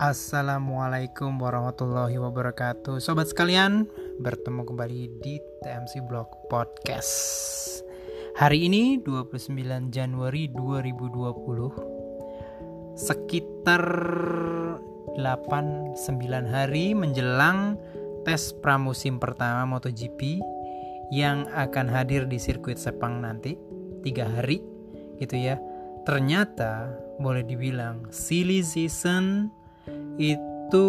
Assalamualaikum warahmatullahi wabarakatuh. Sobat sekalian, bertemu kembali di TMC Blog Podcast. Hari ini 29 Januari 2020 Sekitar 8-9 hari menjelang tes pramusim pertama MotoGP Yang akan hadir di sirkuit Sepang nanti 3 hari gitu ya. Ternyata boleh dibilang silly season itu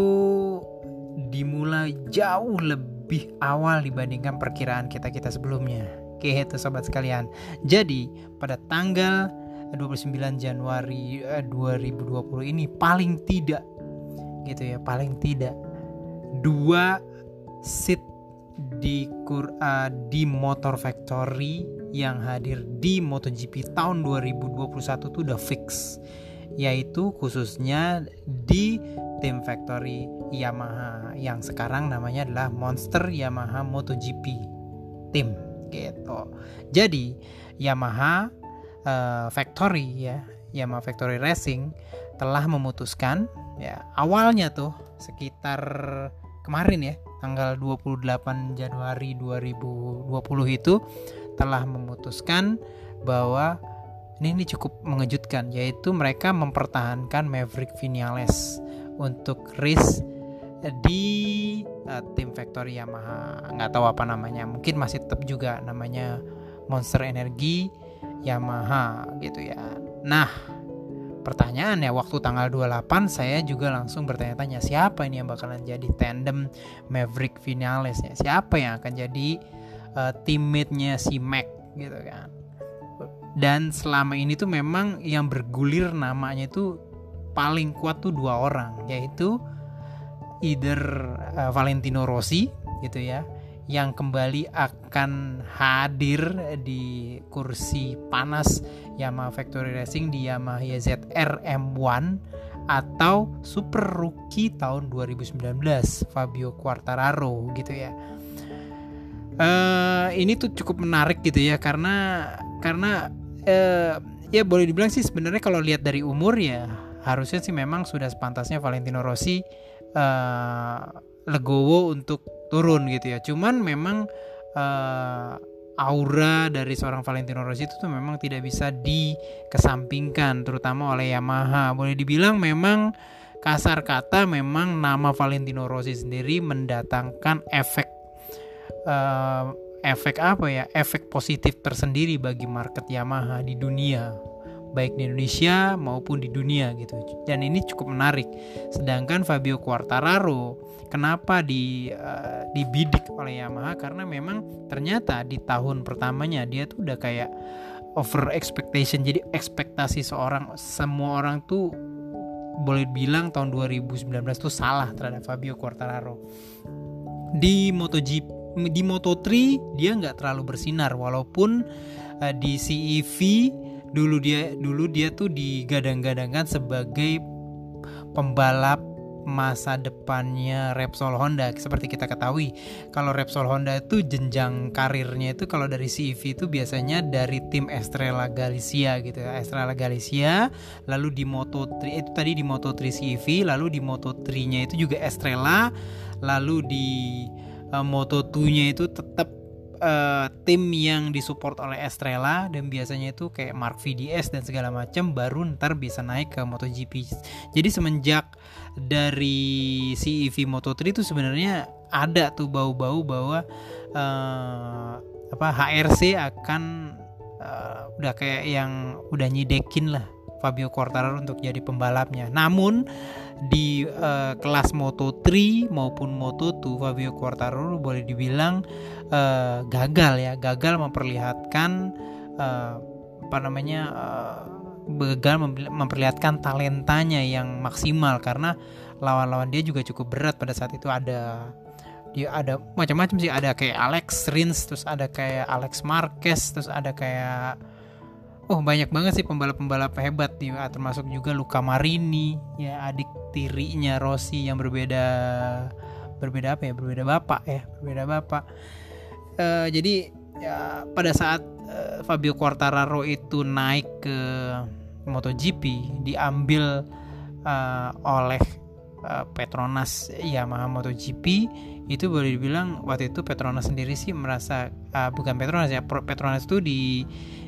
dimulai jauh lebih awal dibandingkan perkiraan kita-kita sebelumnya. Oke, itu sobat sekalian. Jadi, pada tanggal 29 Januari 2020 eh, ini paling tidak gitu ya, paling tidak dua seat di uh, di Motor Factory yang hadir di MotoGP tahun 2021 itu udah fix yaitu khususnya di tim factory Yamaha yang sekarang namanya adalah Monster Yamaha MotoGP tim gitu. Jadi Yamaha uh, Factory ya, Yamaha Factory Racing telah memutuskan ya awalnya tuh sekitar kemarin ya tanggal 28 Januari 2020 itu telah memutuskan bahwa ini, ini cukup mengejutkan yaitu mereka mempertahankan Maverick Vinales untuk race di uh, tim factory Yamaha. Nggak tahu apa namanya mungkin masih tetap juga namanya Monster Energy Yamaha gitu ya. Nah pertanyaannya waktu tanggal 28 saya juga langsung bertanya-tanya siapa ini yang bakalan jadi tandem Maverick Vinales ya siapa yang akan jadi uh, teammate-nya si Mac gitu kan dan selama ini tuh memang yang bergulir namanya itu paling kuat tuh dua orang yaitu either uh, Valentino Rossi gitu ya yang kembali akan hadir di kursi panas Yamaha Factory Racing di Yamaha YZR M1 atau super rookie tahun 2019 Fabio Quartararo gitu ya. Uh, ini tuh cukup menarik gitu ya karena karena uh, ya boleh dibilang sih sebenarnya kalau lihat dari umur ya harusnya sih memang sudah sepantasnya Valentino Rossi uh, legowo untuk turun gitu ya. Cuman memang uh, aura dari seorang Valentino Rossi itu tuh memang tidak bisa dikesampingkan terutama oleh Yamaha. Boleh dibilang memang kasar kata memang nama Valentino Rossi sendiri mendatangkan efek uh, efek apa ya? Efek positif tersendiri bagi market Yamaha di dunia. Baik di Indonesia maupun di dunia gitu. Dan ini cukup menarik. Sedangkan Fabio Quartararo kenapa di uh, dibidik oleh Yamaha? Karena memang ternyata di tahun pertamanya dia tuh udah kayak over expectation. Jadi ekspektasi seorang semua orang tuh boleh bilang tahun 2019 tuh salah terhadap Fabio Quartararo. Di MotoGP di Moto3 dia nggak terlalu bersinar walaupun uh, di CEV dulu dia dulu dia tuh digadang-gadangkan sebagai pembalap masa depannya Repsol Honda. Seperti kita ketahui kalau Repsol Honda itu jenjang karirnya itu kalau dari CEV itu biasanya dari tim Estrella Galicia gitu ya. Estrella Galicia lalu di Moto3 itu tadi di Moto3 CEV lalu di Moto3 nya itu juga Estrella lalu di uh, Moto2-nya itu tetap uh, tim yang disupport oleh Estrella dan biasanya itu kayak Mark VDS dan segala macam baru ntar bisa naik ke MotoGP. Jadi semenjak dari CEV Moto3 itu sebenarnya ada tuh bau-bau bahwa uh, apa HRC akan uh, udah kayak yang udah nyidekin lah Fabio Quartararo untuk jadi pembalapnya. Namun di uh, kelas Moto3 maupun Moto2 Fabio Quartararo boleh dibilang uh, gagal ya. Gagal memperlihatkan uh, apa namanya uh, gagal memperlihatkan talentanya yang maksimal. Karena lawan-lawan dia juga cukup berat pada saat itu. Ada dia ada macam-macam sih. Ada kayak Alex Rins terus ada kayak Alex Marquez terus ada kayak oh banyak banget sih pembalap-pembalap hebat nih. Termasuk juga Luca Marini ya adik tirinya Rossi yang berbeda berbeda apa ya? Berbeda bapak ya berbeda bapak. Uh, jadi ya pada saat uh, Fabio Quartararo itu naik ke MotoGP diambil uh, oleh Petronas Yamaha MotoGP itu boleh dibilang waktu itu Petronas sendiri sih merasa uh, bukan Petronas ya Petronas itu di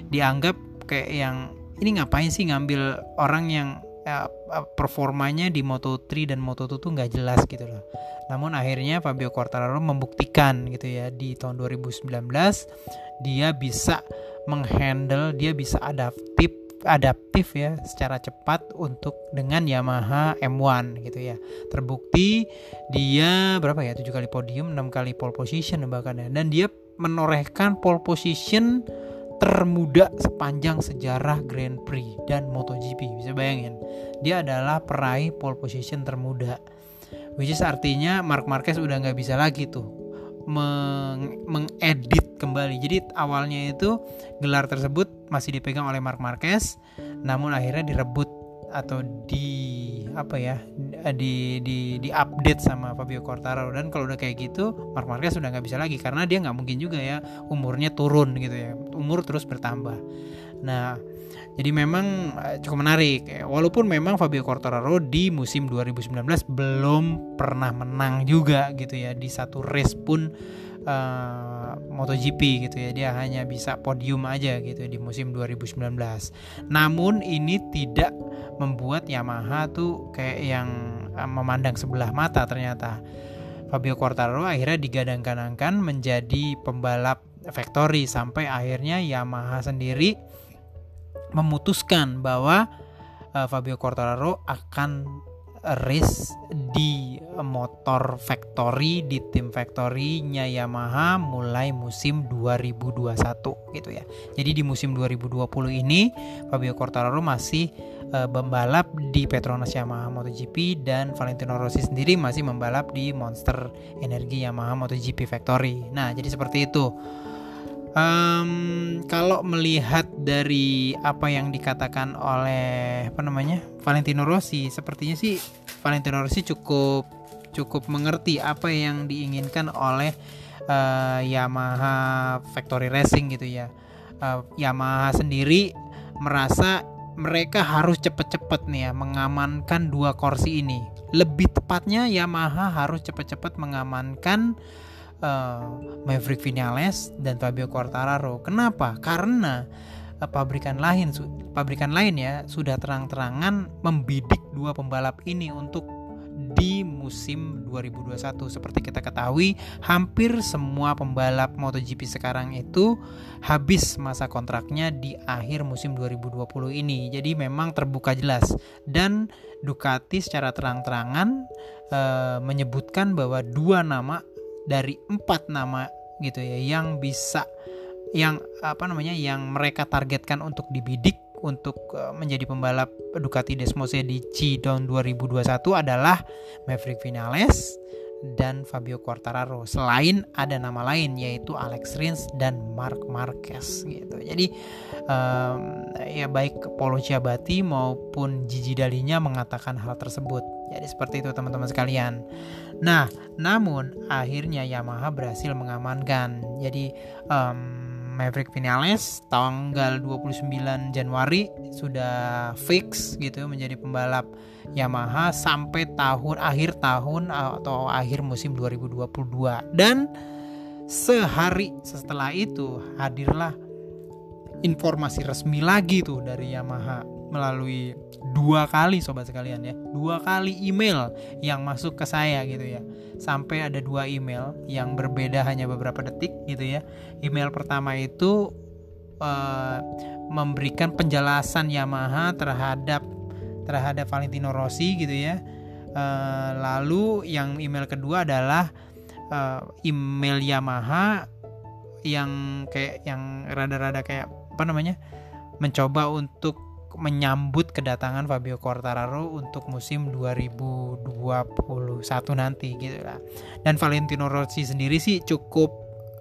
dianggap kayak yang ini ngapain sih ngambil orang yang uh, performanya di Moto3 dan Moto2 tuh nggak jelas gitu loh. Namun akhirnya Fabio Quartararo membuktikan gitu ya di tahun 2019 dia bisa menghandle, dia bisa adaptif adaptif ya secara cepat untuk dengan Yamaha M1 gitu ya. Terbukti dia berapa ya? 7 kali podium, 6 kali pole position bahkan ya. Dan dia menorehkan pole position termuda sepanjang sejarah Grand Prix dan MotoGP. Bisa bayangin, dia adalah peraih pole position termuda. Which is artinya Mark Marquez udah nggak bisa lagi tuh mengedit kembali. Jadi awalnya itu gelar tersebut masih dipegang oleh Mark Marquez, namun akhirnya direbut atau di apa ya di di di update sama Fabio Quartararo. Dan kalau udah kayak gitu Mark Marquez sudah nggak bisa lagi karena dia nggak mungkin juga ya umurnya turun gitu ya umur terus bertambah. Nah jadi memang eh, cukup menarik walaupun memang Fabio Quartararo di musim 2019 belum pernah menang juga gitu ya di satu race pun uh, MotoGP gitu ya. Dia hanya bisa podium aja gitu di musim 2019 namun ini tidak membuat Yamaha tuh kayak yang uh, memandang sebelah mata ternyata. Fabio Quartararo akhirnya digadang-gadangkan menjadi pembalap factory sampai akhirnya Yamaha sendiri memutuskan bahwa uh, Fabio Quartararo akan race di motor factory di tim factory-nya Yamaha mulai musim 2021 gitu ya. Jadi di musim 2020 ini Fabio Quartararo masih uh, membalap di Petronas Yamaha MotoGP dan Valentino Rossi sendiri masih membalap di Monster Energi Yamaha MotoGP Factory. Nah, jadi seperti itu. Um, kalau melihat dari apa yang dikatakan oleh apa namanya Valentino Rossi, sepertinya sih Valentino Rossi cukup cukup mengerti apa yang diinginkan oleh uh, Yamaha Factory Racing gitu ya. Uh, Yamaha sendiri merasa mereka harus cepet-cepet nih ya mengamankan dua kursi ini. Lebih tepatnya Yamaha harus cepet-cepet mengamankan uh, Maverick Vinales dan Fabio Quartararo. Kenapa? Karena uh, pabrikan lain pabrikan lain ya sudah terang-terangan membidik dua pembalap ini untuk di musim 2021 seperti kita ketahui hampir semua pembalap MotoGP sekarang itu habis masa kontraknya di akhir musim 2020 ini jadi memang terbuka jelas dan Ducati secara terang-terangan e, menyebutkan bahwa dua nama dari empat nama gitu ya yang bisa yang apa namanya yang mereka targetkan untuk dibidik untuk uh, menjadi pembalap Ducati Desmose di C tahun 2021 adalah Maverick Vinales dan Fabio Quartararo. Selain ada nama lain yaitu Alex Rins dan Mark Marquez gitu. Jadi um, ya baik Polo Ciabatti maupun Gigi Dalinya mengatakan hal tersebut. Jadi seperti itu teman-teman sekalian. Nah, namun akhirnya Yamaha berhasil mengamankan. Jadi um, Maverick Vinales tanggal 29 Januari sudah fix gitu menjadi pembalap Yamaha sampai tahun akhir tahun atau akhir musim 2022 dan sehari setelah itu hadirlah informasi resmi lagi tuh dari Yamaha melalui dua kali sobat sekalian ya. Dua kali email yang masuk ke saya gitu ya. Sampai ada dua email yang berbeda hanya beberapa detik gitu ya. Email pertama itu uh, memberikan penjelasan Yamaha terhadap terhadap Valentino Rossi gitu ya. Uh, lalu yang email kedua adalah uh, email Yamaha yang kayak yang rada-rada kayak apa namanya mencoba untuk menyambut kedatangan Fabio Quartararo untuk musim 2021 nanti gitu lah. Dan Valentino Rossi sendiri sih cukup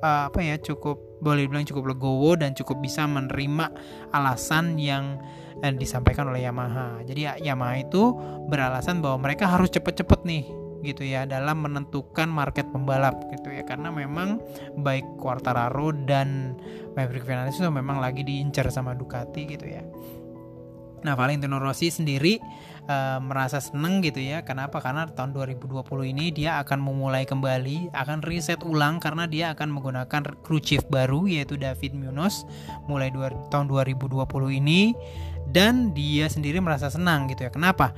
uh, apa ya cukup boleh bilang cukup legowo dan cukup bisa menerima alasan yang uh, disampaikan oleh Yamaha. Jadi ya, Yamaha itu beralasan bahwa mereka harus cepet-cepet nih gitu ya dalam menentukan market pembalap gitu ya karena memang baik Quartararo dan Maverick Vinales itu memang lagi diincar sama Ducati gitu ya Nah, Valentino Rossi sendiri uh, merasa seneng gitu ya. Kenapa? Karena tahun 2020 ini dia akan memulai kembali, akan reset ulang karena dia akan menggunakan crew chief baru yaitu David Munoz mulai tahun 2020 ini dan dia sendiri merasa senang gitu ya. Kenapa?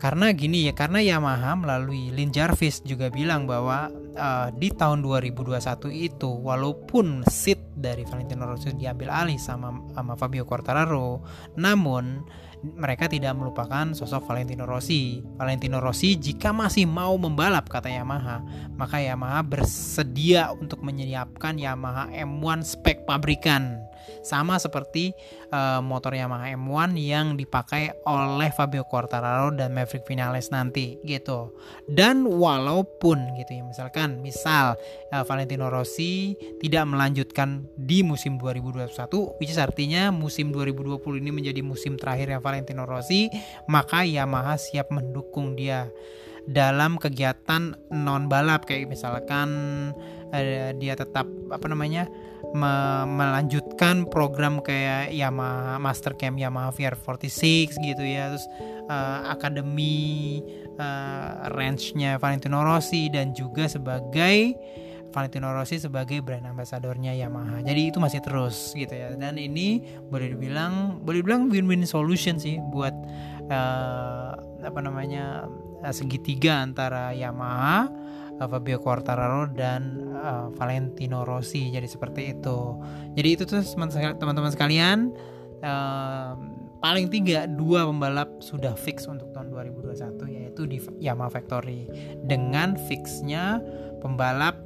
Karena gini ya, karena Yamaha melalui Lin Jarvis juga bilang bahwa uh, di tahun 2021 itu walaupun seat dari Valentino Rossi diambil alih sama sama Fabio Quartararo, namun mereka tidak melupakan sosok Valentino Rossi. Valentino Rossi jika masih mau membalap kata Yamaha, maka Yamaha bersedia untuk menyiapkan Yamaha M1 spek pabrikan. Sama seperti uh, motor Yamaha M1 yang dipakai oleh Fabio Quartararo dan Maverick Vinales nanti gitu. Dan walaupun gitu ya misalkan misal uh, Valentino Rossi tidak melanjutkan di musim 2021 which is artinya musim 2020 ini menjadi musim terakhir yang Valentino Rossi, maka Yamaha siap mendukung dia dalam kegiatan non balap kayak misalkan uh, dia tetap apa namanya me melanjutkan program kayak Yamaha Master Camp Yamaha VR46 gitu ya terus uh, akademi uh, range-nya Valentino Rossi dan juga sebagai Valentino Rossi sebagai brand ambassadornya Yamaha. Jadi itu masih terus gitu ya. Dan ini boleh dibilang boleh dibilang win-win solution sih buat uh, apa namanya segitiga antara Yamaha, Fabio Quartararo dan uh, Valentino Rossi. Jadi seperti itu. Jadi itu tuh teman-teman sekalian uh, paling tiga dua pembalap sudah fix untuk tahun 2021 yaitu di Yamaha Factory dengan fixnya pembalap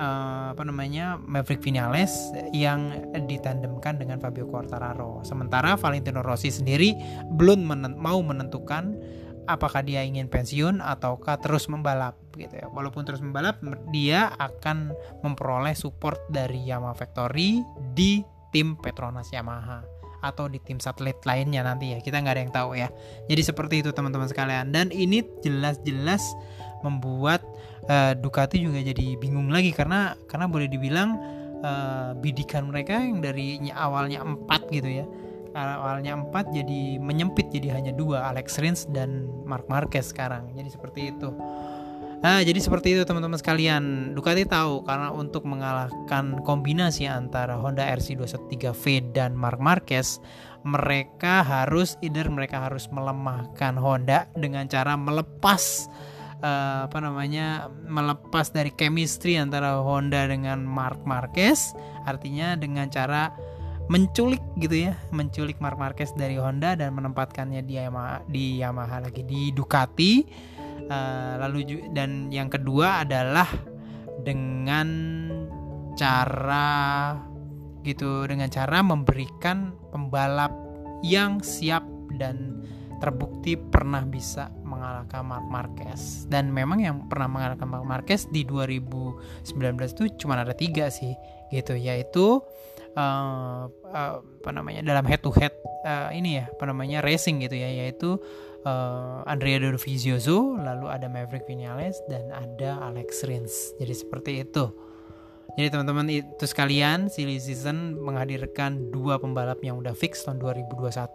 uh, apa namanya Maverick Vinales yang ditandemkan dengan Fabio Quartararo. Sementara Valentino Rossi sendiri belum menent mau menentukan apakah dia ingin pensiun ataukah terus membalap gitu ya. Walaupun terus membalap, dia akan memperoleh support dari Yamaha Factory di tim Petronas Yamaha atau di tim satelit lainnya nanti ya. Kita nggak ada yang tahu ya. Jadi seperti itu teman-teman sekalian. Dan ini jelas-jelas membuat uh, Ducati juga jadi bingung lagi karena karena boleh dibilang uh, bidikan mereka yang dari awalnya empat gitu ya awalnya empat jadi menyempit jadi hanya dua Alex Rins dan Mark Marquez sekarang. Jadi seperti itu. Nah, jadi seperti itu teman-teman sekalian. Ducati tahu karena untuk mengalahkan kombinasi antara Honda RC213V dan Mark Marquez, mereka harus either mereka harus melemahkan Honda dengan cara melepas uh, apa namanya melepas dari chemistry antara Honda dengan Mark Marquez, artinya dengan cara menculik gitu ya, menculik Mark Marquez dari Honda dan menempatkannya di Yamaha, di Yamaha lagi di Ducati. Uh, lalu dan yang kedua adalah dengan cara gitu dengan cara memberikan pembalap yang siap dan terbukti pernah bisa mengalahkan Mark Marquez. Dan memang yang pernah mengalahkan Mark Marquez di 2019 itu cuma ada tiga sih gitu yaitu uh, apa namanya dalam head to head uh, ini ya apa namanya racing gitu ya yaitu uh, Andrea Dovizioso, lalu ada Maverick Vinales dan ada Alex Rins. Jadi seperti itu. Jadi teman-teman itu sekalian, Silly Season menghadirkan dua pembalap yang udah fix tahun 2021.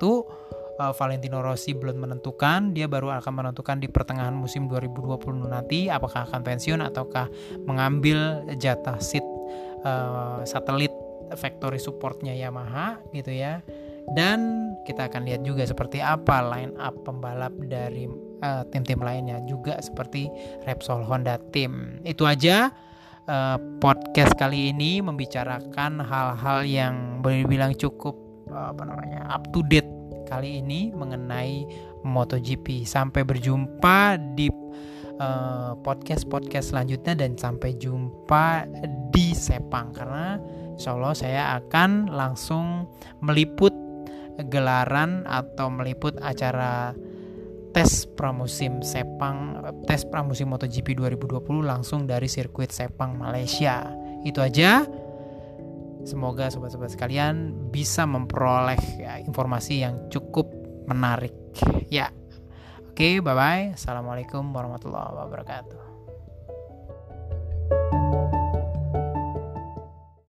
Uh, Valentino Rossi belum menentukan, dia baru akan menentukan di pertengahan musim 2020 nanti apakah akan pensiun ataukah mengambil jatah seat uh, satelit factory supportnya Yamaha gitu ya dan kita akan lihat juga seperti apa line up pembalap dari uh, tim-tim lainnya juga seperti Repsol Honda Team. Itu aja uh, podcast kali ini membicarakan hal-hal yang boleh dibilang cukup uh, apa namanya up to date kali ini mengenai MotoGP. Sampai berjumpa di podcast-podcast uh, selanjutnya dan sampai jumpa di Sepang karena Insya Allah saya akan langsung meliput gelaran atau meliput acara tes pramusim Sepang tes pramusim MotoGP 2020 langsung dari sirkuit Sepang Malaysia. Itu aja. Semoga sobat-sobat sekalian bisa memperoleh ya, informasi yang cukup menarik. Ya. Oke, bye bye. Assalamualaikum warahmatullahi wabarakatuh.